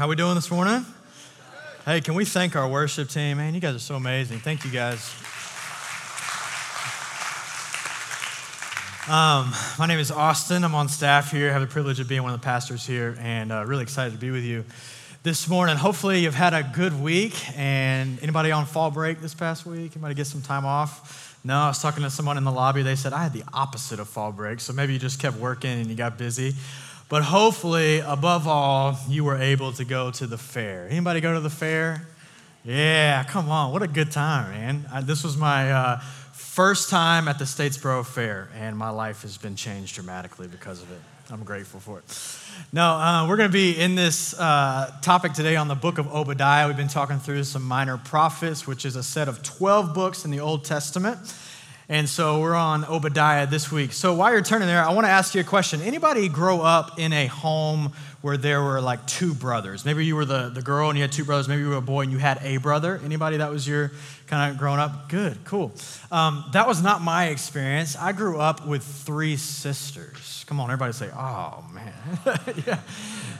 How we doing this morning? Hey, can we thank our worship team? Man, you guys are so amazing. Thank you guys. Um, my name is Austin. I'm on staff here. I have the privilege of being one of the pastors here, and uh, really excited to be with you this morning. Hopefully, you've had a good week. And anybody on fall break this past week? Anybody get some time off? No, I was talking to someone in the lobby. They said I had the opposite of fall break, so maybe you just kept working and you got busy. But hopefully, above all, you were able to go to the fair. Anybody go to the fair? Yeah, come on. What a good time, man. I, this was my uh, first time at the Statesboro Fair, and my life has been changed dramatically because of it. I'm grateful for it. No, uh, we're going to be in this uh, topic today on the book of Obadiah. We've been talking through some minor prophets, which is a set of 12 books in the Old Testament. And so we're on Obadiah this week. So while you're turning there, I want to ask you a question. Anybody grow up in a home where there were like two brothers? Maybe you were the, the girl and you had two brothers. Maybe you were a boy and you had a brother. Anybody that was your kind of growing up? Good, cool. Um, that was not my experience. I grew up with three sisters. Come on, everybody say, oh man. yeah.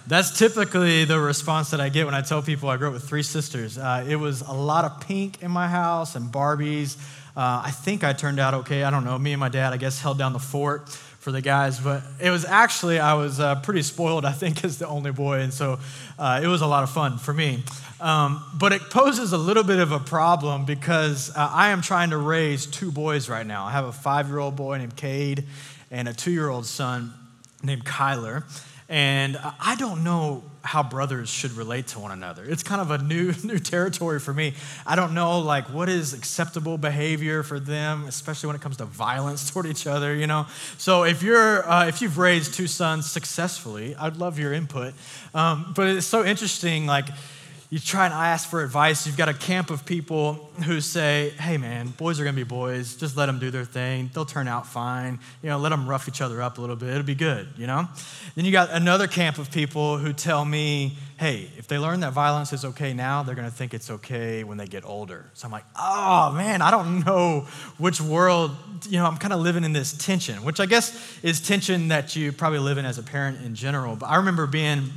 That's typically the response that I get when I tell people I grew up with three sisters. Uh, it was a lot of pink in my house and Barbies. Uh, I think I turned out okay. I don't know. Me and my dad, I guess, held down the fort for the guys, but it was actually, I was uh, pretty spoiled, I think, as the only boy, and so uh, it was a lot of fun for me. Um, but it poses a little bit of a problem because uh, I am trying to raise two boys right now. I have a five year old boy named Cade and a two year old son named Kyler. And I don't know how brothers should relate to one another. It's kind of a new new territory for me. I don't know like what is acceptable behavior for them, especially when it comes to violence toward each other. You know. So if you're uh, if you've raised two sons successfully, I'd love your input. Um, but it's so interesting, like you try and ask for advice. You've got a camp of people who say, hey, man, boys are going to be boys. Just let them do their thing. They'll turn out fine. You know, let them rough each other up a little bit. It'll be good, you know? Then you got another camp of people who tell me, hey, if they learn that violence is okay now, they're going to think it's okay when they get older. So I'm like, oh, man, I don't know which world, you know, I'm kind of living in this tension, which I guess is tension that you probably live in as a parent in general. But I remember being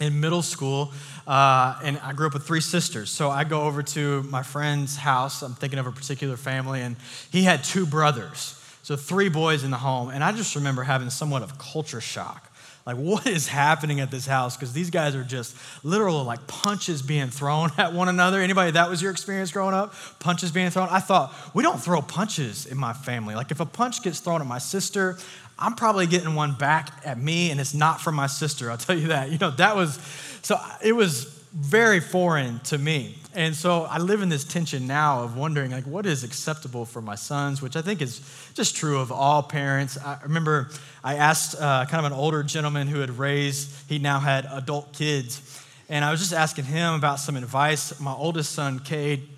in middle school uh, and I grew up with three sisters. So I go over to my friend's house. I'm thinking of a particular family, and he had two brothers. So three boys in the home. And I just remember having somewhat of culture shock. Like, what is happening at this house? Because these guys are just literal like punches being thrown at one another. Anybody that was your experience growing up? Punches being thrown? I thought, we don't throw punches in my family. Like, if a punch gets thrown at my sister, I'm probably getting one back at me, and it's not from my sister. I'll tell you that. You know, that was so it was very foreign to me. And so I live in this tension now of wondering, like, what is acceptable for my sons, which I think is just true of all parents. I remember I asked uh, kind of an older gentleman who had raised, he now had adult kids. And I was just asking him about some advice. My oldest son, Cade,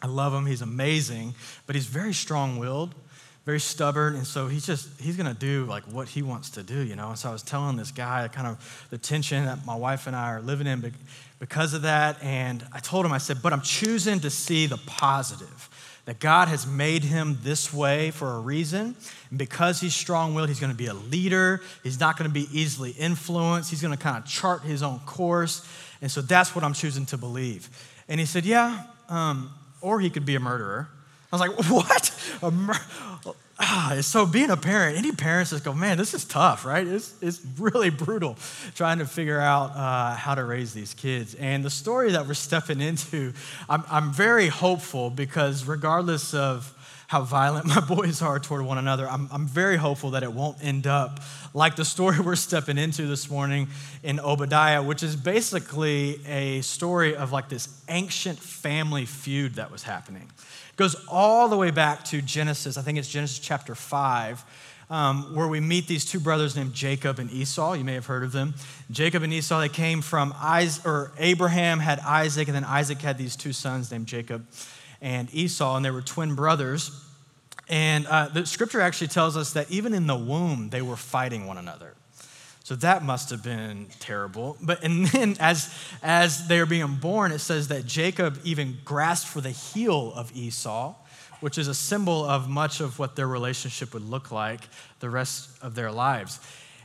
I love him, he's amazing, but he's very strong willed very stubborn and so he's just he's going to do like what he wants to do you know and so i was telling this guy kind of the tension that my wife and i are living in because of that and i told him i said but i'm choosing to see the positive that god has made him this way for a reason and because he's strong-willed he's going to be a leader he's not going to be easily influenced he's going to kind of chart his own course and so that's what i'm choosing to believe. And he said yeah um, or he could be a murderer I was like, what? Ah, so being a parent, any parents just go, man, this is tough, right? It's, it's really brutal trying to figure out uh, how to raise these kids. And the story that we're stepping into, I'm, I'm very hopeful because regardless of how violent my boys are toward one another, I'm, I'm very hopeful that it won't end up like the story we're stepping into this morning in Obadiah, which is basically a story of like this ancient family feud that was happening It goes all the way back to Genesis. I think it's Genesis chapter 5, um, where we meet these two brothers named Jacob and Esau. You may have heard of them. Jacob and Esau, they came from Isaac, or Abraham had Isaac, and then Isaac had these two sons named Jacob and Esau, and they were twin brothers. And uh, the scripture actually tells us that even in the womb, they were fighting one another. So that must have been terrible. But and then as as they are being born, it says that Jacob even grasped for the heel of Esau, which is a symbol of much of what their relationship would look like the rest of their lives.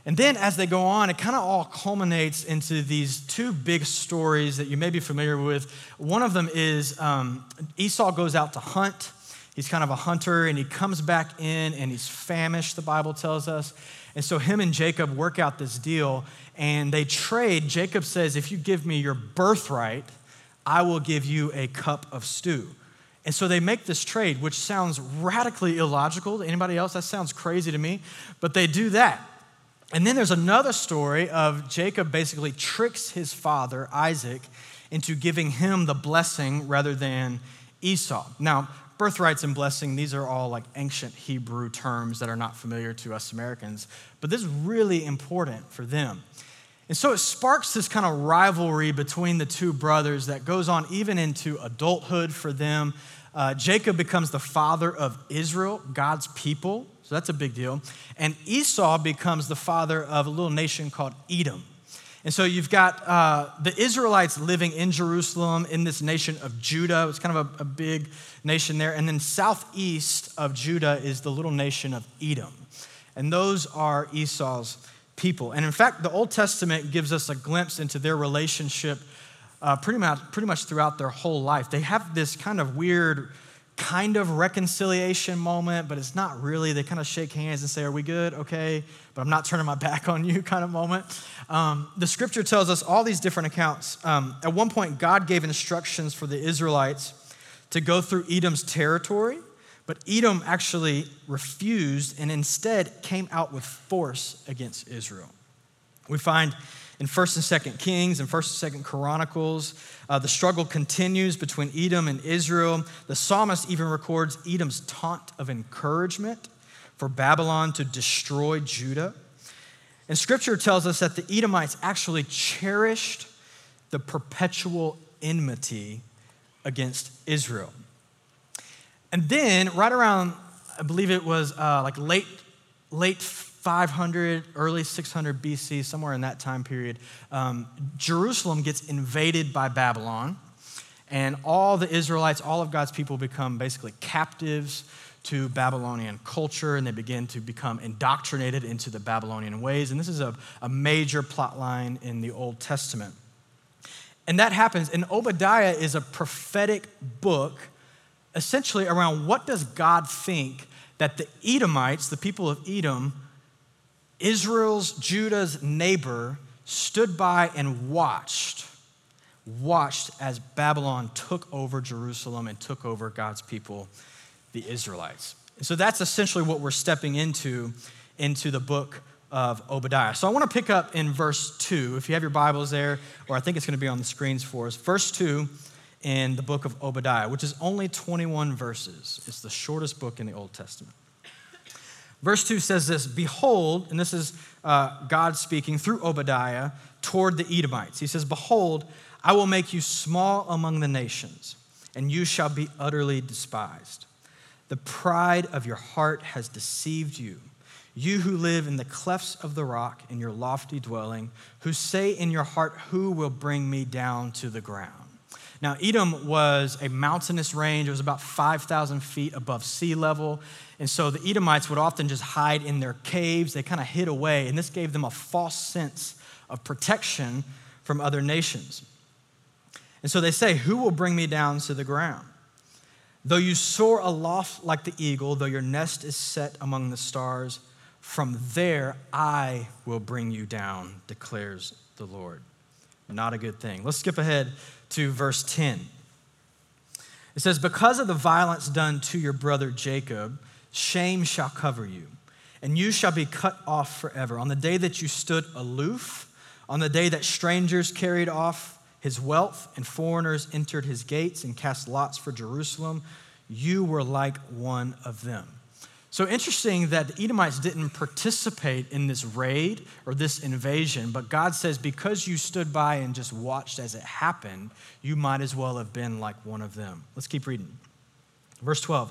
And then as they go on, it kind of all culminates into these two big stories that you may be familiar with. One of them is um, Esau goes out to hunt. He's kind of a hunter and he comes back in and he's famished, the Bible tells us. And so him and Jacob work out this deal and they trade. Jacob says, If you give me your birthright, I will give you a cup of stew. And so they make this trade, which sounds radically illogical to anybody else. That sounds crazy to me, but they do that. And then there's another story of Jacob basically tricks his father, Isaac, into giving him the blessing rather than Esau. Now, birthrights and blessing, these are all like ancient Hebrew terms that are not familiar to us Americans, but this is really important for them. And so it sparks this kind of rivalry between the two brothers that goes on even into adulthood for them. Uh, Jacob becomes the father of Israel, God's people. So that's a big deal. And Esau becomes the father of a little nation called Edom. And so you've got uh, the Israelites living in Jerusalem in this nation of Judah. It's kind of a, a big nation there. And then southeast of Judah is the little nation of Edom. And those are Esau's people. And in fact, the Old Testament gives us a glimpse into their relationship uh, pretty, much, pretty much throughout their whole life. They have this kind of weird kind of reconciliation moment, but it's not really. They kind of shake hands and say, Are we good? Okay, but I'm not turning my back on you kind of moment. Um, the scripture tells us all these different accounts. Um, at one point, God gave instructions for the Israelites to go through Edom's territory, but Edom actually refused and instead came out with force against Israel. We find in 1st and 2nd Kings and 1st and 2nd Chronicles. Uh, the struggle continues between Edom and Israel. The psalmist even records Edom's taunt of encouragement for Babylon to destroy Judah. And scripture tells us that the Edomites actually cherished the perpetual enmity against Israel. And then, right around, I believe it was uh, like late, late 500, early 600 BC, somewhere in that time period, um, Jerusalem gets invaded by Babylon, and all the Israelites, all of God's people, become basically captives to Babylonian culture, and they begin to become indoctrinated into the Babylonian ways. And this is a, a major plot line in the Old Testament. And that happens, and Obadiah is a prophetic book essentially around what does God think that the Edomites, the people of Edom, Israel's, Judah's neighbor stood by and watched, watched as Babylon took over Jerusalem and took over God's people, the Israelites. And so that's essentially what we're stepping into into the book of Obadiah. So I want to pick up in verse 2. If you have your Bibles there, or I think it's going to be on the screens for us. Verse 2 in the book of Obadiah, which is only 21 verses. It's the shortest book in the Old Testament. Verse 2 says this Behold, and this is uh, God speaking through Obadiah toward the Edomites. He says, Behold, I will make you small among the nations, and you shall be utterly despised. The pride of your heart has deceived you. You who live in the clefts of the rock in your lofty dwelling, who say in your heart, Who will bring me down to the ground? Now, Edom was a mountainous range. It was about 5,000 feet above sea level. And so the Edomites would often just hide in their caves. They kind of hid away. And this gave them a false sense of protection from other nations. And so they say, Who will bring me down to the ground? Though you soar aloft like the eagle, though your nest is set among the stars, from there I will bring you down, declares the Lord. Not a good thing. Let's skip ahead to verse 10. It says, Because of the violence done to your brother Jacob, shame shall cover you, and you shall be cut off forever. On the day that you stood aloof, on the day that strangers carried off his wealth and foreigners entered his gates and cast lots for Jerusalem, you were like one of them. So interesting that the Edomites didn't participate in this raid or this invasion, but God says, because you stood by and just watched as it happened, you might as well have been like one of them. Let's keep reading. Verse 12.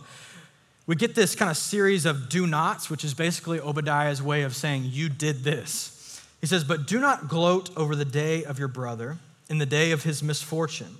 We get this kind of series of do nots, which is basically Obadiah's way of saying, You did this. He says, But do not gloat over the day of your brother in the day of his misfortune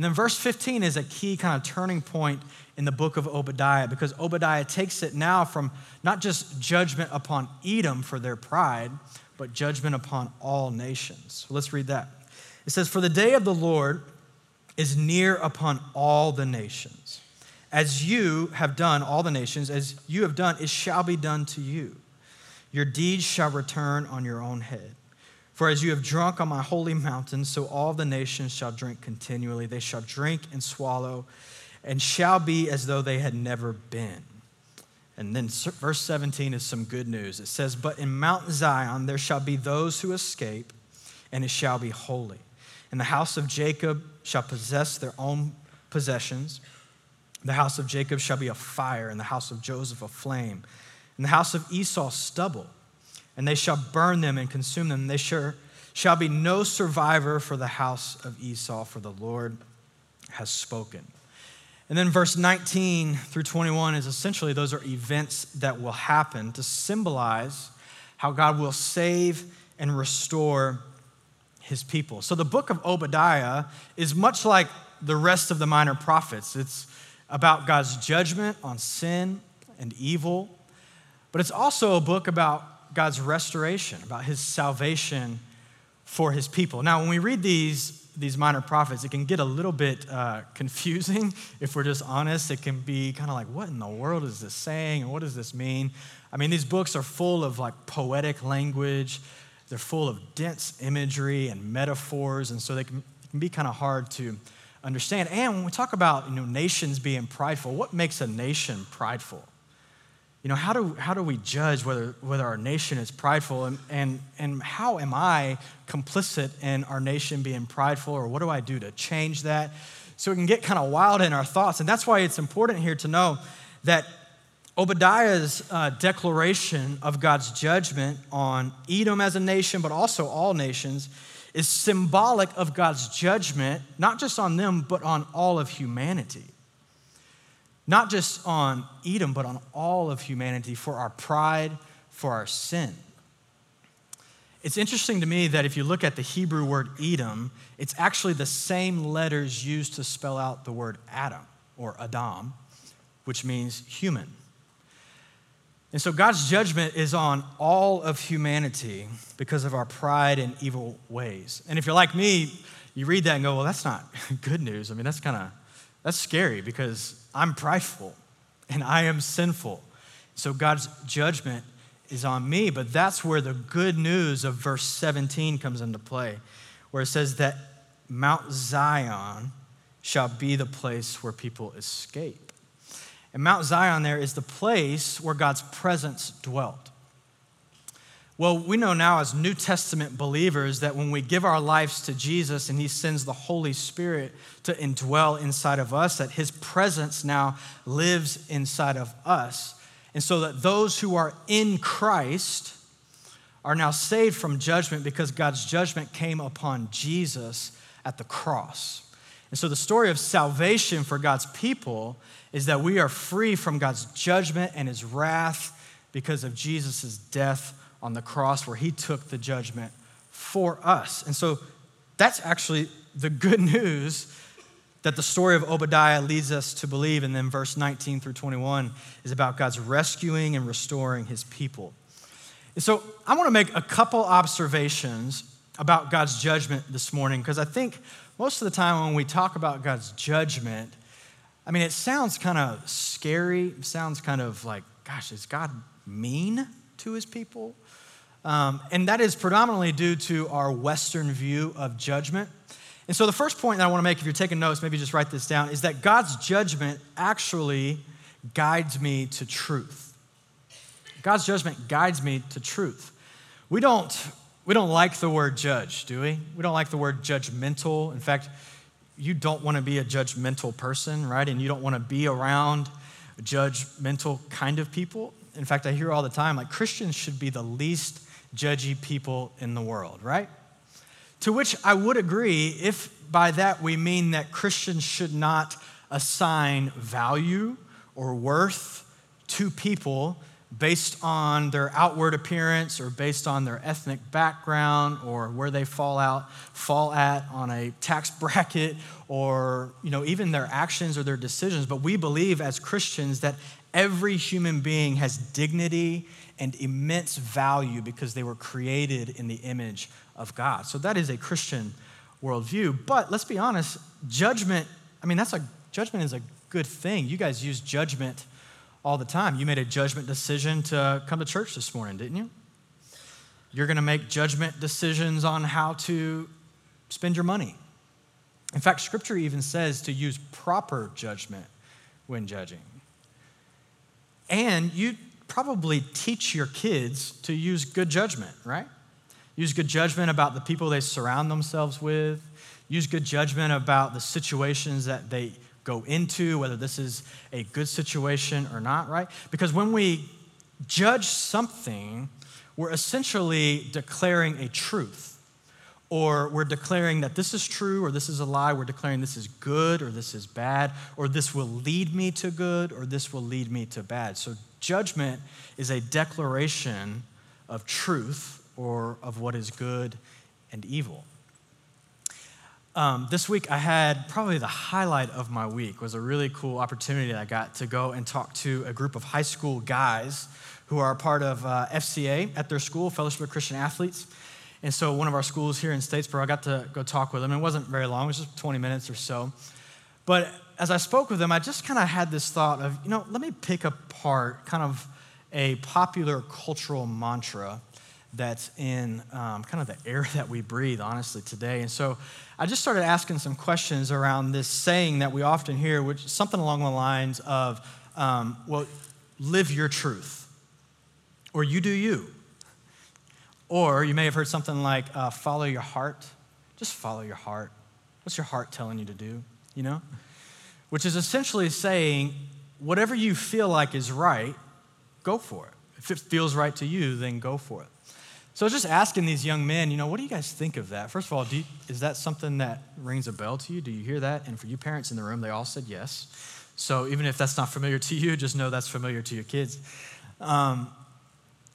And then verse 15 is a key kind of turning point in the book of Obadiah because Obadiah takes it now from not just judgment upon Edom for their pride, but judgment upon all nations. So let's read that. It says, For the day of the Lord is near upon all the nations. As you have done, all the nations, as you have done, it shall be done to you. Your deeds shall return on your own head. For as you have drunk on my holy mountain, so all the nations shall drink continually. They shall drink and swallow, and shall be as though they had never been. And then verse 17 is some good news. It says, But in Mount Zion there shall be those who escape, and it shall be holy. And the house of Jacob shall possess their own possessions. The house of Jacob shall be a fire, and the house of Joseph a flame, and the house of Esau stubble. And they shall burn them and consume them. They shall, shall be no survivor for the house of Esau, for the Lord has spoken. And then verse 19 through 21 is essentially those are events that will happen to symbolize how God will save and restore his people. So the book of Obadiah is much like the rest of the minor prophets. It's about God's judgment on sin and evil, but it's also a book about God's restoration, about his salvation for his people. Now, when we read these, these minor prophets, it can get a little bit uh, confusing if we're just honest. It can be kind of like, what in the world is this saying? And what does this mean? I mean, these books are full of like poetic language. They're full of dense imagery and metaphors, and so they can, can be kind of hard to understand. And when we talk about you know, nations being prideful, what makes a nation prideful? You know, how do, how do we judge whether, whether our nation is prideful? And, and, and how am I complicit in our nation being prideful? Or what do I do to change that? So we can get kind of wild in our thoughts. And that's why it's important here to know that Obadiah's uh, declaration of God's judgment on Edom as a nation, but also all nations, is symbolic of God's judgment, not just on them, but on all of humanity. Not just on Edom, but on all of humanity for our pride, for our sin. It's interesting to me that if you look at the Hebrew word Edom, it's actually the same letters used to spell out the word Adam or Adam, which means human. And so God's judgment is on all of humanity because of our pride and evil ways. And if you're like me, you read that and go, well, that's not good news. I mean, that's kind of that's scary because I'm prideful and I am sinful. So God's judgment is on me, but that's where the good news of verse 17 comes into play, where it says that Mount Zion shall be the place where people escape. And Mount Zion there is the place where God's presence dwelt. Well, we know now as New Testament believers that when we give our lives to Jesus and He sends the Holy Spirit to indwell inside of us, that His presence now lives inside of us. And so that those who are in Christ are now saved from judgment because God's judgment came upon Jesus at the cross. And so the story of salvation for God's people is that we are free from God's judgment and his wrath because of Jesus' death on the cross, where he took the judgment for us. And so that's actually the good news that the story of Obadiah leads us to believe. And then verse 19 through 21 is about God's rescuing and restoring his people. And so I want to make a couple observations about God's judgment this morning because I think most of the time when we talk about God's judgment, I mean, it sounds kind of scary. It sounds kind of like, gosh, is God mean to his people? Um, and that is predominantly due to our Western view of judgment. And so, the first point that I want to make, if you're taking notes, maybe just write this down, is that God's judgment actually guides me to truth. God's judgment guides me to truth. We don't, we don't like the word judge, do we? We don't like the word judgmental. In fact, you don't want to be a judgmental person, right? And you don't want to be around judgmental kind of people. In fact, I hear all the time like Christians should be the least judgy people in the world, right? To which I would agree if by that we mean that Christians should not assign value or worth to people based on their outward appearance or based on their ethnic background or where they fall out fall at on a tax bracket or you know even their actions or their decisions but we believe as Christians that every human being has dignity and immense value because they were created in the image of God so that is a Christian worldview but let's be honest judgment I mean that's a judgment is a good thing you guys use judgment all the time. You made a judgment decision to come to church this morning, didn't you? You're going to make judgment decisions on how to spend your money. In fact, scripture even says to use proper judgment when judging. And you probably teach your kids to use good judgment, right? Use good judgment about the people they surround themselves with. Use good judgment about the situations that they go into, whether this is a good situation or not, right? Because when we judge something, we're essentially declaring a truth. Or we're declaring that this is true or this is a lie. We're declaring this is good or this is bad, or this will lead me to good or this will lead me to bad. So, judgment is a declaration of truth or of what is good and evil. Um, this week, I had probably the highlight of my week was a really cool opportunity I got to go and talk to a group of high school guys who are part of uh, FCA at their school, Fellowship of Christian Athletes. And so, one of our schools here in Statesboro, I got to go talk with them. It wasn't very long; it was just 20 minutes or so. But as I spoke with them, I just kind of had this thought of, you know, let me pick apart kind of a popular cultural mantra that's in um, kind of the air that we breathe, honestly, today. And so I just started asking some questions around this saying that we often hear, which is something along the lines of, um, well, live your truth, or you do you. Or you may have heard something like, uh, follow your heart. Just follow your heart. What's your heart telling you to do? You know? Which is essentially saying, whatever you feel like is right, go for it. If it feels right to you, then go for it. So I was just asking these young men, you know, what do you guys think of that? First of all, you, is that something that rings a bell to you? Do you hear that? And for you parents in the room, they all said yes. So even if that's not familiar to you, just know that's familiar to your kids. Um,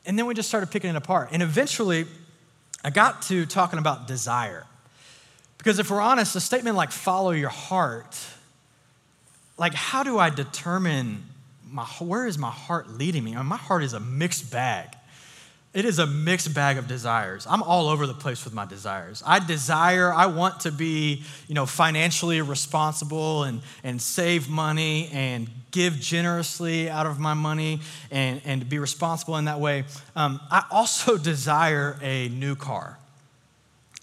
and then we just started picking it apart. And eventually, I got to talking about desire. Because if we're honest, a statement like follow your heart, like how do I determine my, where is my heart leading me? I mean, my heart is a mixed bag. It is a mixed bag of desires. I'm all over the place with my desires. I desire, I want to be, you know, financially responsible and, and save money and give generously out of my money and, and be responsible in that way. Um, I also desire a new car,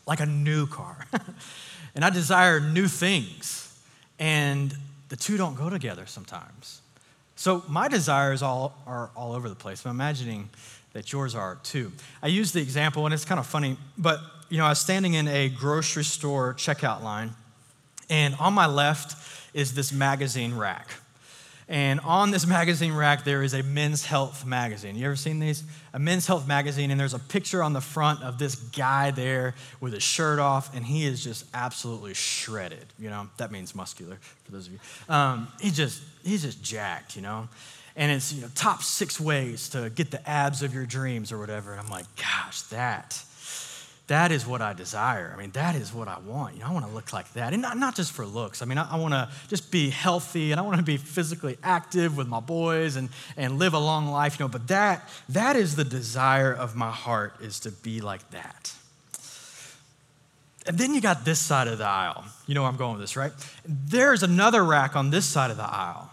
like a new car. and I desire new things. And the two don't go together sometimes. So my desires all, are all over the place. I'm imagining that yours are too. I use the example, and it's kind of funny, but you know, I was standing in a grocery store checkout line, and on my left is this magazine rack. And on this magazine rack, there is a men's health magazine. You ever seen these? A men's health magazine, and there's a picture on the front of this guy there with his shirt off, and he is just absolutely shredded. You know, that means muscular for those of you. Um, he just, he's just jacked, you know? And it's you know top six ways to get the abs of your dreams or whatever. And i'm like gosh that that is what i desire. I mean that is what i want. You know i want to look like that. And not, not just for looks. I mean i, I want to just be healthy and i want to be physically active with my boys and, and live a long life you know but that that is the desire of my heart is to be like that. And then you got this side of the aisle. You know where i'm going with this right? There's another rack on this side of the aisle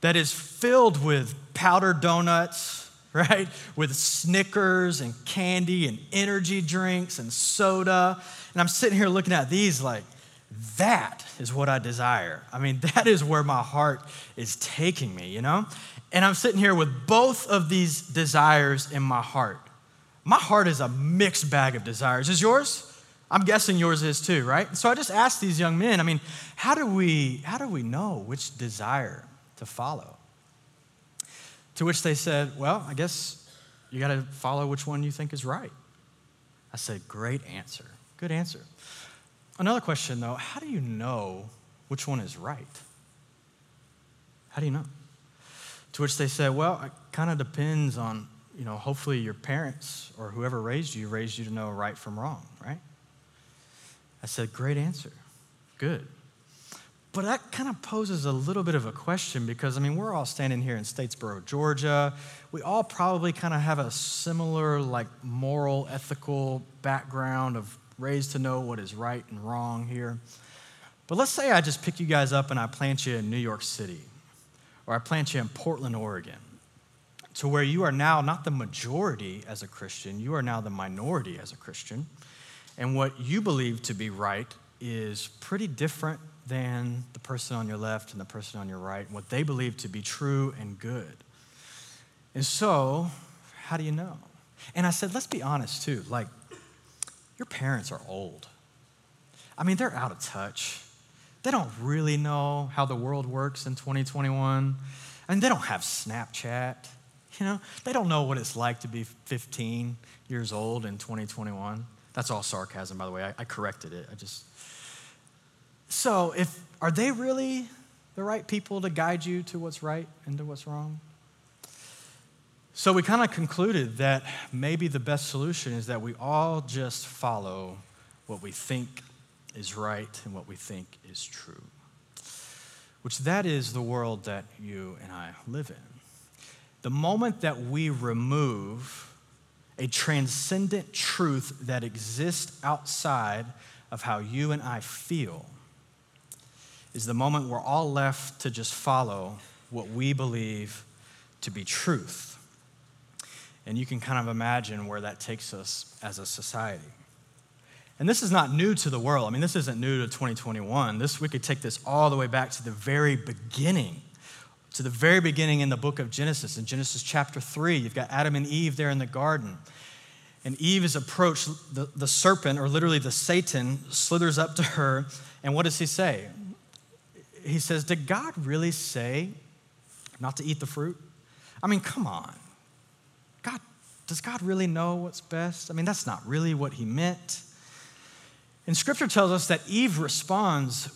that is filled with powdered donuts, right? With Snickers and candy and energy drinks and soda. And I'm sitting here looking at these like, that is what I desire. I mean, that is where my heart is taking me, you know? And I'm sitting here with both of these desires in my heart. My heart is a mixed bag of desires. Is yours? I'm guessing yours is too, right? So I just asked these young men, I mean, how do we how do we know which desire to follow. To which they said, Well, I guess you got to follow which one you think is right. I said, Great answer. Good answer. Another question, though how do you know which one is right? How do you know? To which they said, well, it kind of depends on, you know, hopefully your parents or whoever raised you raised you to know right from wrong, right? I said, great answer. Good. But that kind of poses a little bit of a question because, I mean, we're all standing here in Statesboro, Georgia. We all probably kind of have a similar, like, moral, ethical background of raised to know what is right and wrong here. But let's say I just pick you guys up and I plant you in New York City, or I plant you in Portland, Oregon, to where you are now not the majority as a Christian, you are now the minority as a Christian. And what you believe to be right is pretty different than the person on your left and the person on your right, and what they believe to be true and good. And so, how do you know? And I said, let's be honest too. Like, your parents are old. I mean, they're out of touch. They don't really know how the world works in 2021. I mean, they don't have Snapchat. You know, they don't know what it's like to be 15 years old in 2021. That's all sarcasm, by the way. I, I corrected it. I just. So, if are they really the right people to guide you to what's right and to what's wrong? So we kind of concluded that maybe the best solution is that we all just follow what we think is right and what we think is true. Which that is the world that you and I live in. The moment that we remove a transcendent truth that exists outside of how you and I feel is the moment we're all left to just follow what we believe to be truth. And you can kind of imagine where that takes us as a society. And this is not new to the world. I mean, this isn't new to 2021. This we could take this all the way back to the very beginning. To the very beginning in the book of Genesis. In Genesis chapter 3, you've got Adam and Eve there in the garden. And Eve is approached, the, the serpent, or literally the Satan, slithers up to her. And what does he say? He says, Did God really say not to eat the fruit? I mean, come on God, does God really know what's best? I mean, that's not really what he meant. And scripture tells us that Eve responds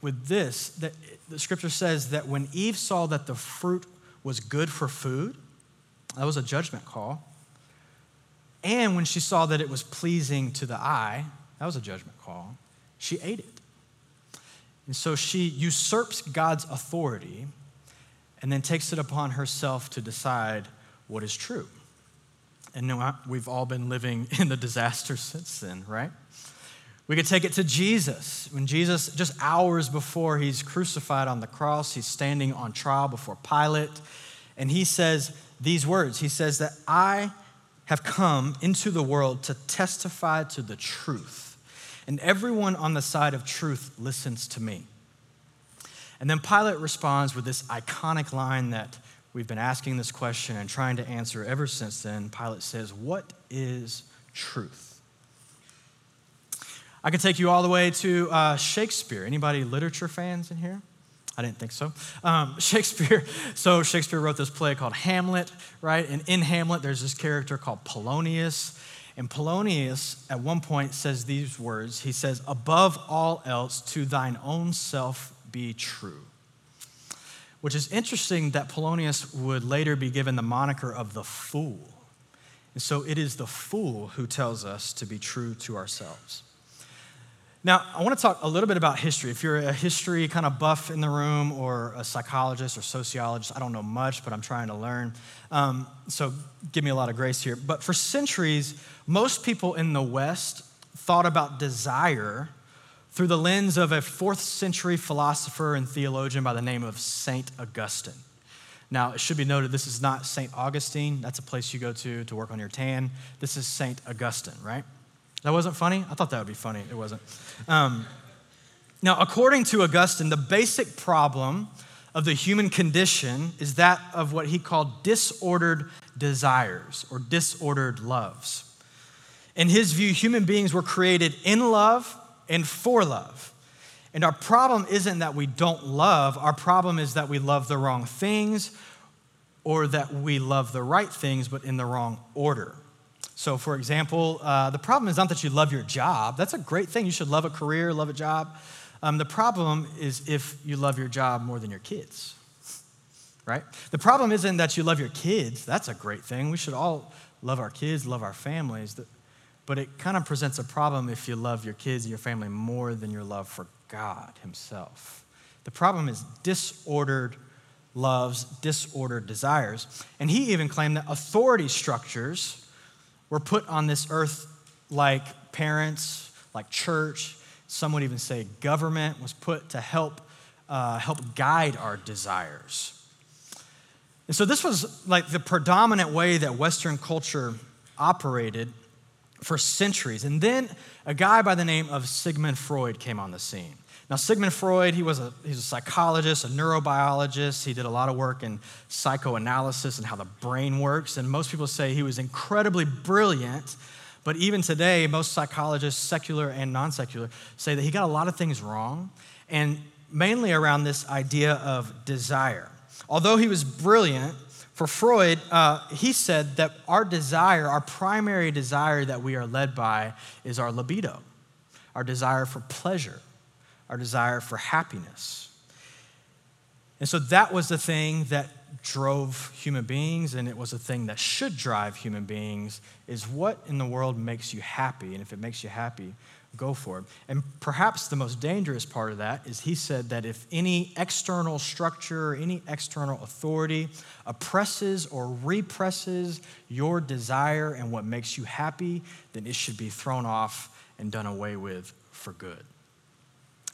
with this that the scripture says that when Eve saw that the fruit was good for food, that was a judgment call. And when she saw that it was pleasing to the eye, that was a judgment call, she ate it. And so she usurps God's authority and then takes it upon herself to decide what is true. And uh, we've all been living in the disaster since then, right? We could take it to Jesus. When Jesus, just hours before he's crucified on the cross, he's standing on trial before Pilate, and he says these words He says that I have come into the world to testify to the truth, and everyone on the side of truth listens to me. And then Pilate responds with this iconic line that We've been asking this question and trying to answer ever since then. Pilate says, What is truth? I could take you all the way to uh, Shakespeare. Anybody literature fans in here? I didn't think so. Um, Shakespeare, so Shakespeare wrote this play called Hamlet, right? And in Hamlet, there's this character called Polonius. And Polonius, at one point, says these words He says, Above all else, to thine own self be true which is interesting that Polonius would later be given the moniker of the fool. And so it is the fool who tells us to be true to ourselves. Now, I want to talk a little bit about history. If you're a history kind of buff in the room or a psychologist or sociologist, I don't know much, but I'm trying to learn. Um, so give me a lot of grace here. But for centuries, most people in the West thought about desire through the lens of a fourth century philosopher and theologian by the name of St. Augustine. Now, it should be noted this is not St. Augustine. That's a place you go to to work on your tan. This is St. Augustine, right? That wasn't funny? I thought that would be funny. It wasn't. Um, now, according to Augustine, the basic problem of the human condition is that of what he called disordered desires or disordered loves. In his view, human beings were created in love and for love. And our problem isn't that we don't love, our problem is that we love the wrong things or that we love the right things but in the wrong order. So, for example, uh, the problem is not that you love your job. That's a great thing. You should love a career, love a job. Um, the problem is if you love your job more than your kids, right? The problem isn't that you love your kids. That's a great thing. We should all love our kids, love our families. But it kind of presents a problem if you love your kids and your family more than your love for God Himself. The problem is disordered loves, disordered desires. And he even claimed that authority structures were put on this earth like parents, like church, some would even say government was put to help, uh, help guide our desires. And so this was like the predominant way that Western culture operated for centuries. And then a guy by the name of Sigmund Freud came on the scene. Now, Sigmund Freud, he was a, he's a psychologist, a neurobiologist. He did a lot of work in psychoanalysis and how the brain works. And most people say he was incredibly brilliant. But even today, most psychologists, secular and non secular, say that he got a lot of things wrong, and mainly around this idea of desire. Although he was brilliant, for Freud, uh, he said that our desire, our primary desire that we are led by, is our libido, our desire for pleasure our desire for happiness. And so that was the thing that drove human beings, and it was a thing that should drive human beings is what in the world makes you happy? And if it makes you happy, go for it. And perhaps the most dangerous part of that is he said that if any external structure, any external authority oppresses or represses your desire and what makes you happy, then it should be thrown off and done away with for good.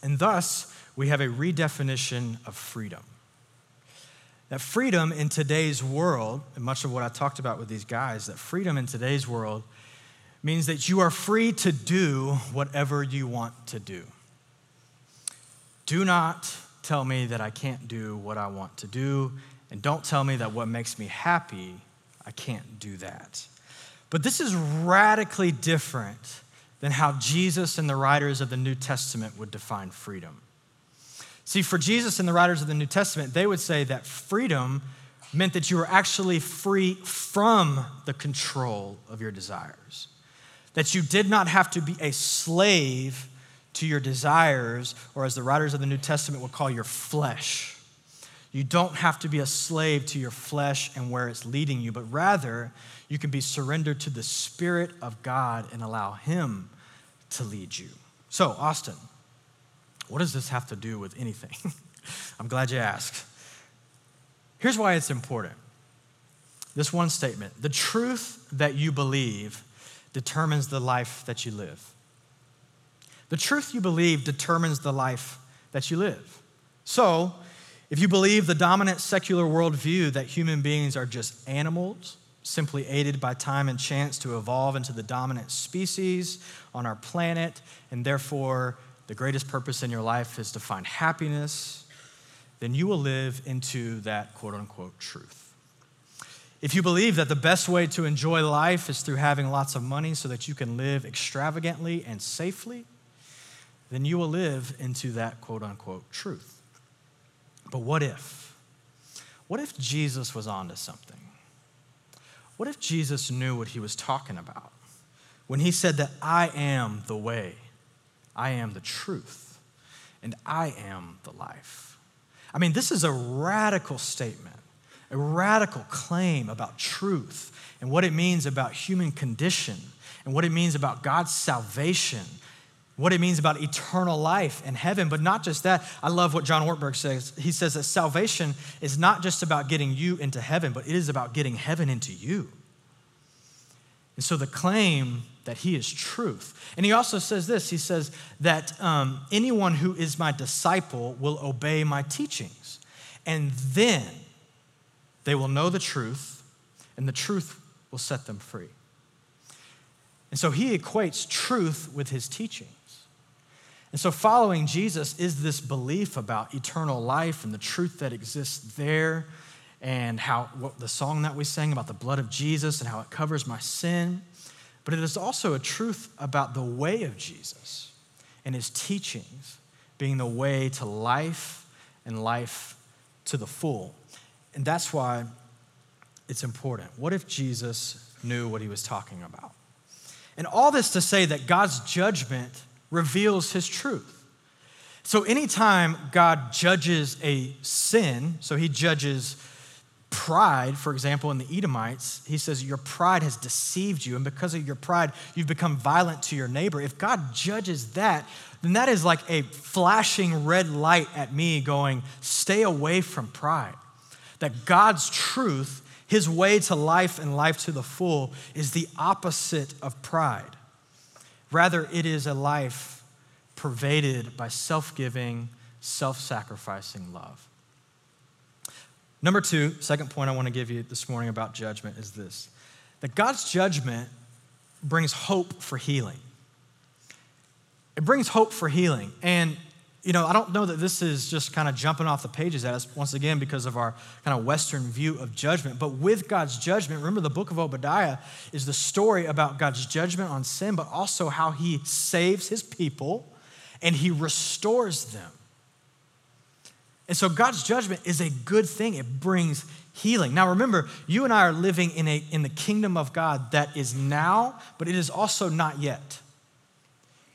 And thus, we have a redefinition of freedom. That freedom in today's world, and much of what I talked about with these guys, that freedom in today's world means that you are free to do whatever you want to do. Do not tell me that I can't do what I want to do, and don't tell me that what makes me happy, I can't do that. But this is radically different than how Jesus and the writers of the New Testament would define freedom. See, for Jesus and the writers of the New Testament, they would say that freedom meant that you were actually free from the control of your desires, that you did not have to be a slave to your desires, or as the writers of the New Testament would call your flesh. You don't have to be a slave to your flesh and where it's leading you, but rather you can be surrendered to the Spirit of God and allow Him to lead you. So, Austin, what does this have to do with anything? I'm glad you asked. Here's why it's important this one statement the truth that you believe determines the life that you live. The truth you believe determines the life that you live. So, if you believe the dominant secular worldview that human beings are just animals, simply aided by time and chance to evolve into the dominant species on our planet, and therefore the greatest purpose in your life is to find happiness, then you will live into that quote unquote truth. If you believe that the best way to enjoy life is through having lots of money so that you can live extravagantly and safely, then you will live into that quote unquote truth. But what if? What if Jesus was onto something? What if Jesus knew what he was talking about when he said that I am the way, I am the truth, and I am the life? I mean, this is a radical statement, a radical claim about truth and what it means about human condition and what it means about God's salvation what it means about eternal life in heaven. But not just that, I love what John Ortberg says. He says that salvation is not just about getting you into heaven, but it is about getting heaven into you. And so the claim that he is truth. And he also says this he says that um, anyone who is my disciple will obey my teachings. And then they will know the truth, and the truth will set them free. And so he equates truth with his teaching. And so, following Jesus is this belief about eternal life and the truth that exists there, and how what, the song that we sang about the blood of Jesus and how it covers my sin. But it is also a truth about the way of Jesus and his teachings being the way to life and life to the full. And that's why it's important. What if Jesus knew what he was talking about. And all this to say that God's judgment reveals his truth. So, anytime God judges a sin, so he judges pride, for example, in the Edomites, he says, Your pride has deceived you, and because of your pride, you've become violent to your neighbor. If God judges that, then that is like a flashing red light at me going, Stay away from pride. That God's truth, his way to life and life to the full, is the opposite of pride. Rather, it is a life pervaded by self giving, self sacrificing love. Number two, second point I want to give you this morning about judgment is this that God's judgment brings hope for healing. It brings hope for healing. And, you know, I don't know that this is just kind of jumping off the pages at us, once again, because of our kind of Western view of judgment. But with God's judgment, remember the book of Obadiah is the story about God's judgment on sin, but also how he saves his people and he restores them. And so God's judgment is a good thing. It brings healing. Now remember, you and I are living in, a, in the kingdom of God that is now, but it is also not yet.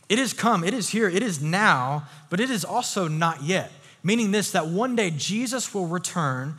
It is come, it is here, it is now, but it is also not yet. Meaning this that one day Jesus will return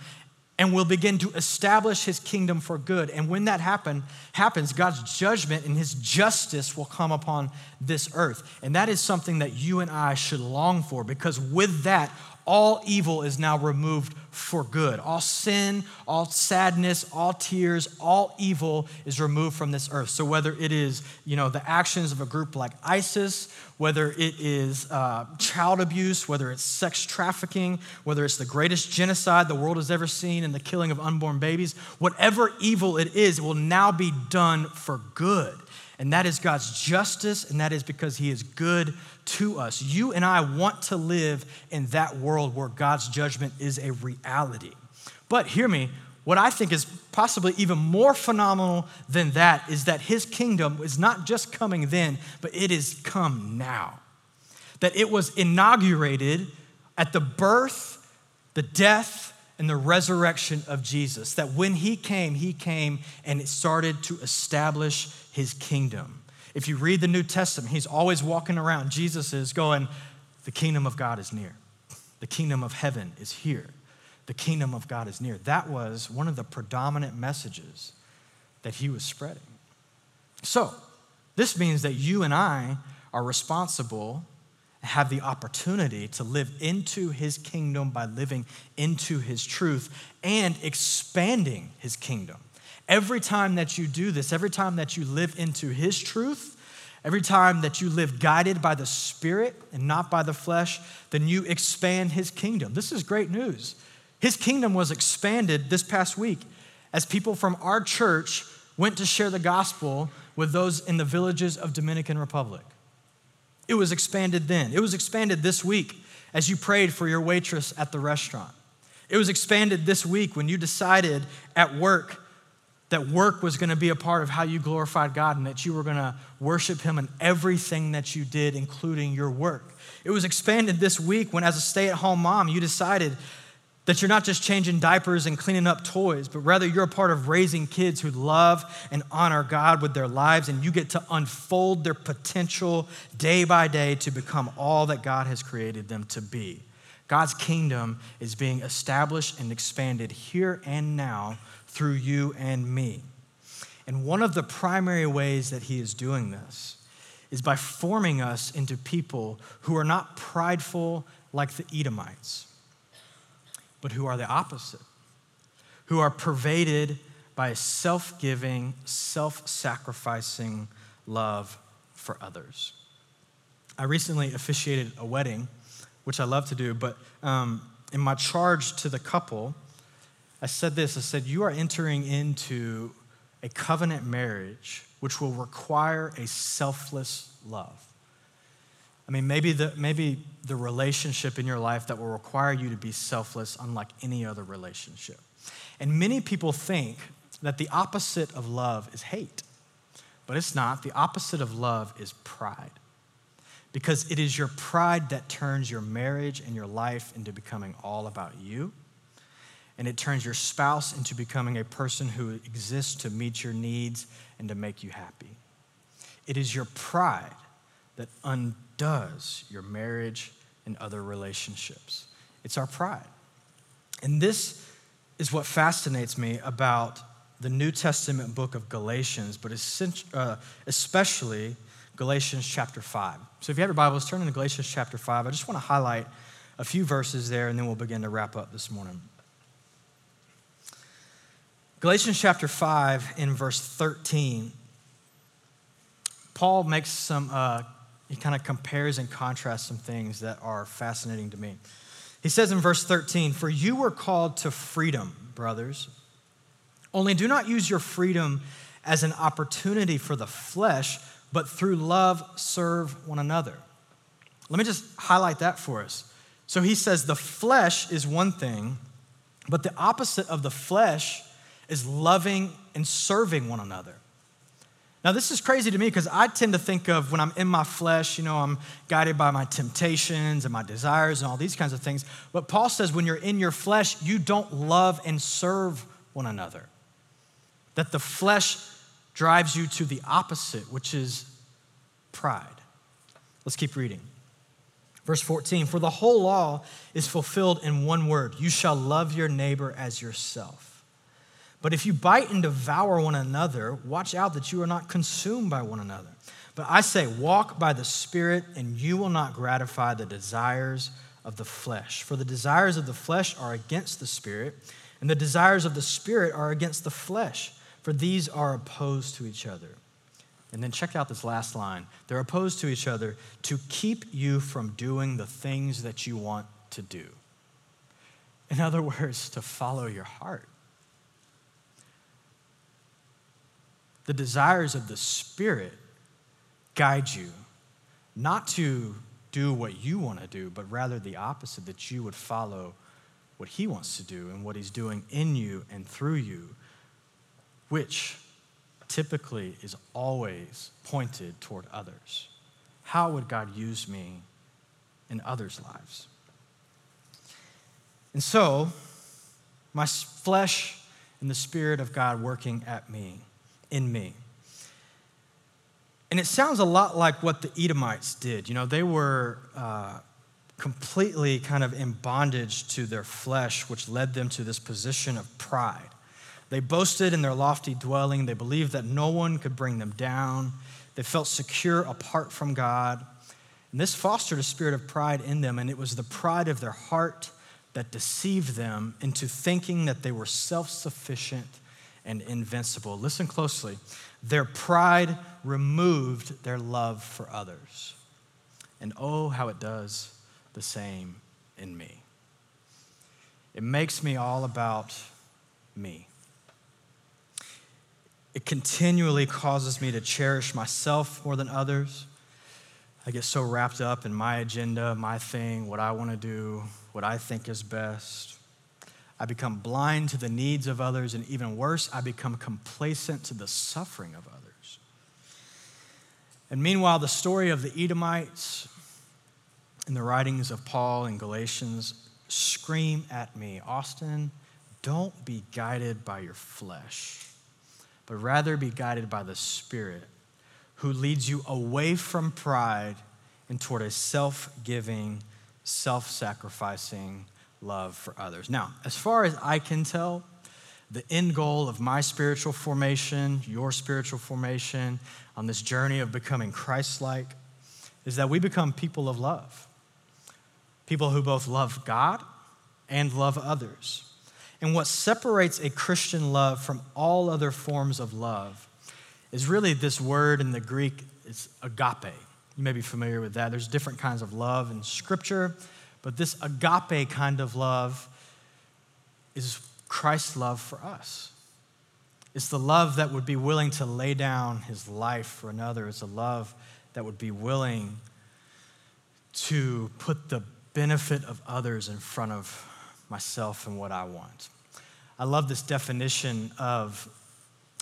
and will begin to establish his kingdom for good. And when that happen, happens, God's judgment and his justice will come upon this earth. And that is something that you and I should long for because with that, all evil is now removed for good. All sin, all sadness, all tears, all evil is removed from this earth. So whether it is, you know, the actions of a group like ISIS, whether it is uh, child abuse, whether it's sex trafficking, whether it's the greatest genocide the world has ever seen and the killing of unborn babies, whatever evil it is, it will now be done for good. And that is God's justice, and that is because He is good to us. You and I want to live in that world where God's judgment is a reality. But hear me, what I think is possibly even more phenomenal than that is that his kingdom is not just coming then, but it is come now. That it was inaugurated at the birth, the death, and the resurrection of Jesus. That when he came, he came and it started to establish his kingdom. If you read the New Testament, he's always walking around. Jesus is going, The kingdom of God is near. The kingdom of heaven is here. The kingdom of God is near. That was one of the predominant messages that he was spreading. So, this means that you and I are responsible have the opportunity to live into his kingdom by living into his truth and expanding his kingdom. Every time that you do this, every time that you live into His truth, every time that you live guided by the Spirit and not by the flesh, then you expand His kingdom. This is great news. His kingdom was expanded this past week as people from our church went to share the gospel with those in the villages of Dominican Republic. It was expanded then. It was expanded this week as you prayed for your waitress at the restaurant. It was expanded this week when you decided at work that work was going to be a part of how you glorified God and that you were going to worship Him in everything that you did, including your work. It was expanded this week when, as a stay at home mom, you decided that you're not just changing diapers and cleaning up toys, but rather you're a part of raising kids who love and honor God with their lives, and you get to unfold their potential day by day to become all that God has created them to be. God's kingdom is being established and expanded here and now through you and me. And one of the primary ways that he is doing this is by forming us into people who are not prideful like the Edomites, but who are the opposite, who are pervaded by a self giving, self sacrificing love for others. I recently officiated a wedding, which I love to do, but um, in my charge to the couple, I said this I said, You are entering into a covenant marriage which will require a selfless love. I mean, maybe the, maybe the relationship in your life that will require you to be selfless, unlike any other relationship. And many people think that the opposite of love is hate, but it's not. The opposite of love is pride. Because it is your pride that turns your marriage and your life into becoming all about you and it turns your spouse into becoming a person who exists to meet your needs and to make you happy. It is your pride that undoes your marriage and other relationships. It's our pride. And this is what fascinates me about the New Testament book of Galatians, but uh, especially Galatians chapter 5. So if you have your Bibles, turn to Galatians chapter 5. I just want to highlight a few verses there, and then we'll begin to wrap up this morning. Galatians chapter 5, in verse 13, Paul makes some, uh, he kind of compares and contrasts some things that are fascinating to me. He says in verse 13, For you were called to freedom, brothers. Only do not use your freedom as an opportunity for the flesh, but through love serve one another. Let me just highlight that for us. So he says the flesh is one thing, but the opposite of the flesh is loving and serving one another. Now, this is crazy to me because I tend to think of when I'm in my flesh, you know, I'm guided by my temptations and my desires and all these kinds of things. But Paul says when you're in your flesh, you don't love and serve one another. That the flesh drives you to the opposite, which is pride. Let's keep reading. Verse 14 For the whole law is fulfilled in one word you shall love your neighbor as yourself. But if you bite and devour one another, watch out that you are not consumed by one another. But I say, walk by the Spirit, and you will not gratify the desires of the flesh. For the desires of the flesh are against the Spirit, and the desires of the Spirit are against the flesh, for these are opposed to each other. And then check out this last line they're opposed to each other to keep you from doing the things that you want to do. In other words, to follow your heart. The desires of the Spirit guide you, not to do what you want to do, but rather the opposite, that you would follow what He wants to do and what He's doing in you and through you, which typically is always pointed toward others. How would God use me in others' lives? And so, my flesh and the Spirit of God working at me in me. And it sounds a lot like what the Edomites did. You know, they were uh, completely kind of in bondage to their flesh, which led them to this position of pride. They boasted in their lofty dwelling. They believed that no one could bring them down. They felt secure apart from God. And this fostered a spirit of pride in them, and it was the pride of their heart that deceived them into thinking that they were self sufficient and invincible. Listen closely. Their pride removed their love for others. And oh, how it does the same in me. It makes me all about me. It continually causes me to cherish myself more than others. I get so wrapped up in my agenda, my thing, what I want to do, what I think is best. I become blind to the needs of others, and even worse, I become complacent to the suffering of others. And meanwhile, the story of the Edomites and the writings of Paul and Galatians scream at me Austin, don't be guided by your flesh, but rather be guided by the Spirit who leads you away from pride and toward a self giving, self sacrificing, love for others. Now, as far as I can tell, the end goal of my spiritual formation, your spiritual formation, on this journey of becoming Christ like, is that we become people of love. People who both love God and love others. And what separates a Christian love from all other forms of love is really this word in the Greek, it's agape. You may be familiar with that. There's different kinds of love in Scripture. But this agape kind of love is Christ's love for us. It's the love that would be willing to lay down his life for another. It's a love that would be willing to put the benefit of others in front of myself and what I want. I love this definition of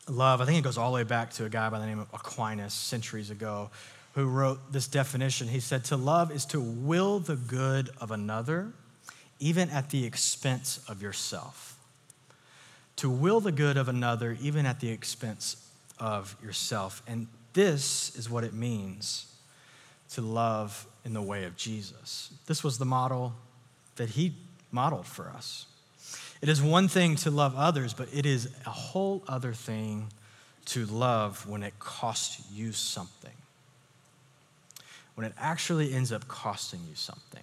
love. I think it goes all the way back to a guy by the name of Aquinas centuries ago, who wrote this definition. He said, To love is to will the good of another, even at the expense of yourself. to will the good of another, even at the expense of yourself. And this is what it means to love in the way of Jesus. This was the model that he modeled for us. It is one thing to love others, but it is a whole other thing to love when it costs you something. When it actually ends up costing you something.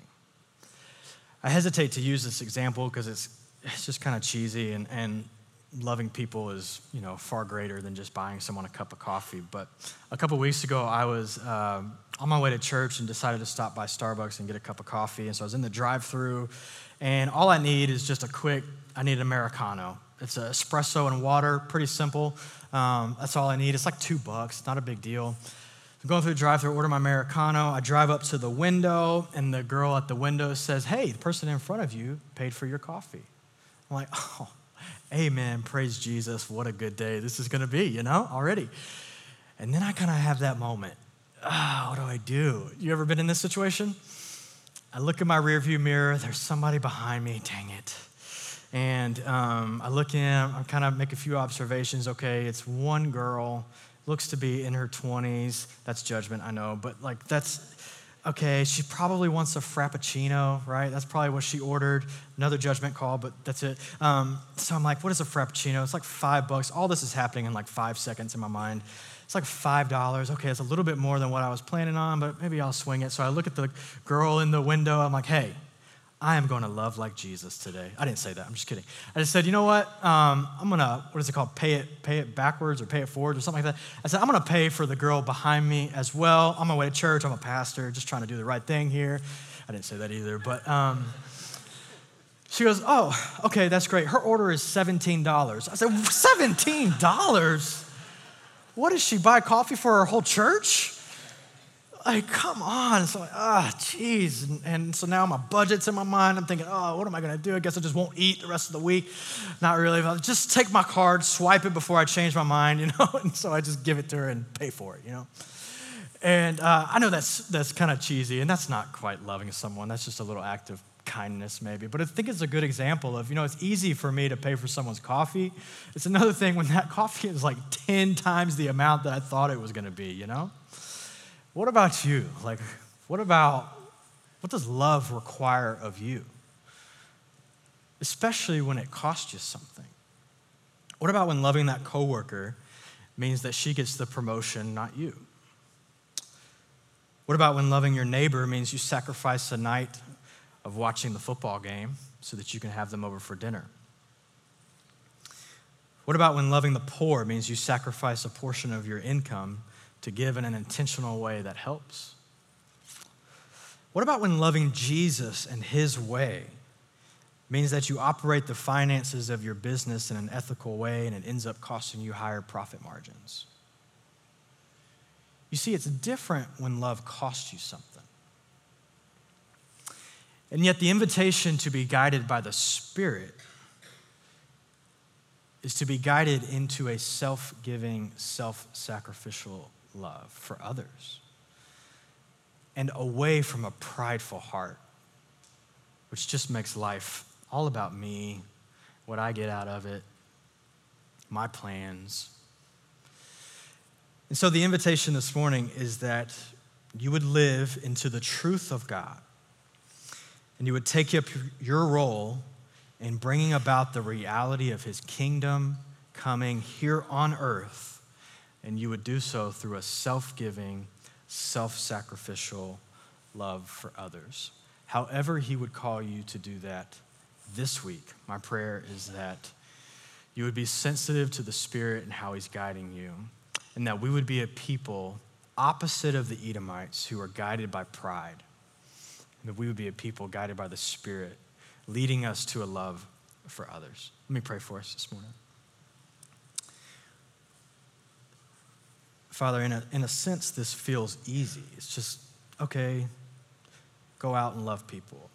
I hesitate to use this example because it's, it's just kind of cheesy and, and loving people is you know far greater than just buying someone a cup of coffee but a couple weeks ago i was um, on my way to church and decided to stop by starbucks and get a cup of coffee and so i was in the drive through and all i need is just a quick i need an americano. It's an espresso and water pretty simple. Um, that's all i need. It's like two bucks not a big deal I'm going through the drive through order my americano i drive up to the window and the girl at the window says hey the person in front of you paid for your coffee i'm like oh Amen. Praise Jesus. What a good day this is going to be, you know, already. And then I kind of have that moment. Oh, what do I do? You ever been in this situation? I look in my rearview mirror, there's somebody behind me, dang it. And um, I look in, I kind of make a few observations. Okay, it's one girl, looks to be in her 20s. That's judgment, I know, but like that's okay, she probably wants a Frappuccino, right? That's probably what she ordered. Another judgment call, but that's it. Um, so I'm like, what is a Frappuccino? It's like five bucks. All this is happening in like five seconds in my mind. It's like $5. Okay, it's a little bit more than what I was planning on, but maybe I'll swing it. So I look at the girl in the window. I'm like, hey, I am going to love like Jesus today. I didn't say that. I'm just kidding. I just said, you know what? Um, I'm going to, what is it called? Pay it, pay it backwards or pay it forward or something like that. I said, I'm going to pay for the girl behind me as well. I'm on my way to church. I'm a pastor, just trying to do the right thing here. I didn't say that either. But um, she goes, oh, okay, that's great. Her order is $17. I said, $17? What does she buy coffee for her whole church? Like, come on. So, ah, oh, jeez. And, and, so now my budget's in my mind. I'm thinking, oh, what am I going to do? I guess I just won't eat the rest of the week. Not really. I'll just take my card, swipe it before I change my mind, you know? And so I just give it to her and pay for it, you know? And uh, I know that's, that's kind of cheesy, and that's not quite loving someone. That's just a little act of kindness, maybe. But I think it's a good example of, you know, it's easy for me to pay for someone's coffee. It's another thing when that coffee is like 10 times the amount that I thought it was going to be, you know? What about you? Like, what about, what does love require of you? Especially when it costs you something. What about when loving that coworker means that she gets the promotion, not you? What about when loving your neighbor means you sacrifice a night of watching the football game so that you can have them over for dinner? What about when loving the poor means you sacrifice a portion of your income to give in an intentional way that helps? What about when loving Jesus and his way means that you operate the finances of your business in an ethical way and it ends up costing you higher profit margins? You see, it's different when love costs you something. And yet, the invitation to be guided by the Spirit is to be guided into a self giving, self sacrificial love for others and away from a prideful heart, which just makes life all about me, what I get out of it, my plans. And so the invitation this morning is that you would live into the truth of God and you would take up your role in bringing about the reality of his kingdom coming here on earth and you would do so through a self giving, self sacrificial love for others. However, He would call you to do that this week, my prayer is that you would be sensitive to the Spirit and how He's guiding you, and that we would be a people opposite of the Edomites who are guided by pride, and that we would be a people guided by the Spirit, leading us to a love for others. Let me pray for us this morning. Father, in a, in a sense, this feels easy. It's just, okay, go out and love people.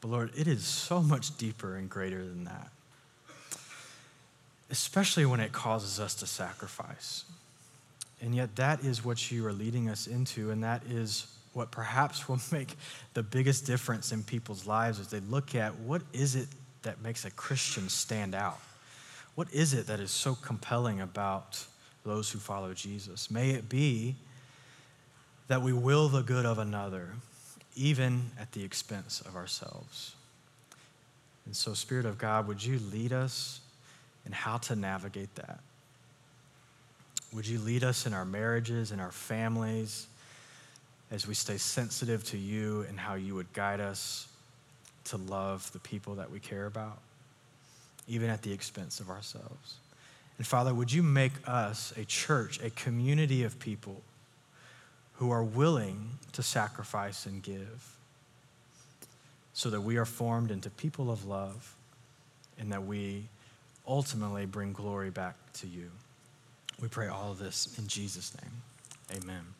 But Lord, it is so much deeper and greater than that, especially when it causes us to sacrifice. And yet, that is what you are leading us into, and that is what perhaps will make the biggest difference in people's lives as they look at what is it that makes a Christian stand out? What is it that is so compelling about those who follow Jesus? May it be that we will the good of another, even at the expense of ourselves. And so, Spirit of God, would you lead us in how to navigate that? Would you lead us in our marriages, in our families, as we stay sensitive to you and how you would guide us to love the people that we care about, even at the expense of ourselves? And Father, would you make us a church, a community of people who are willing to sacrifice and give so that we are formed into people of love and that we ultimately bring glory back to you. We pray all of this in Jesus' name. Amen.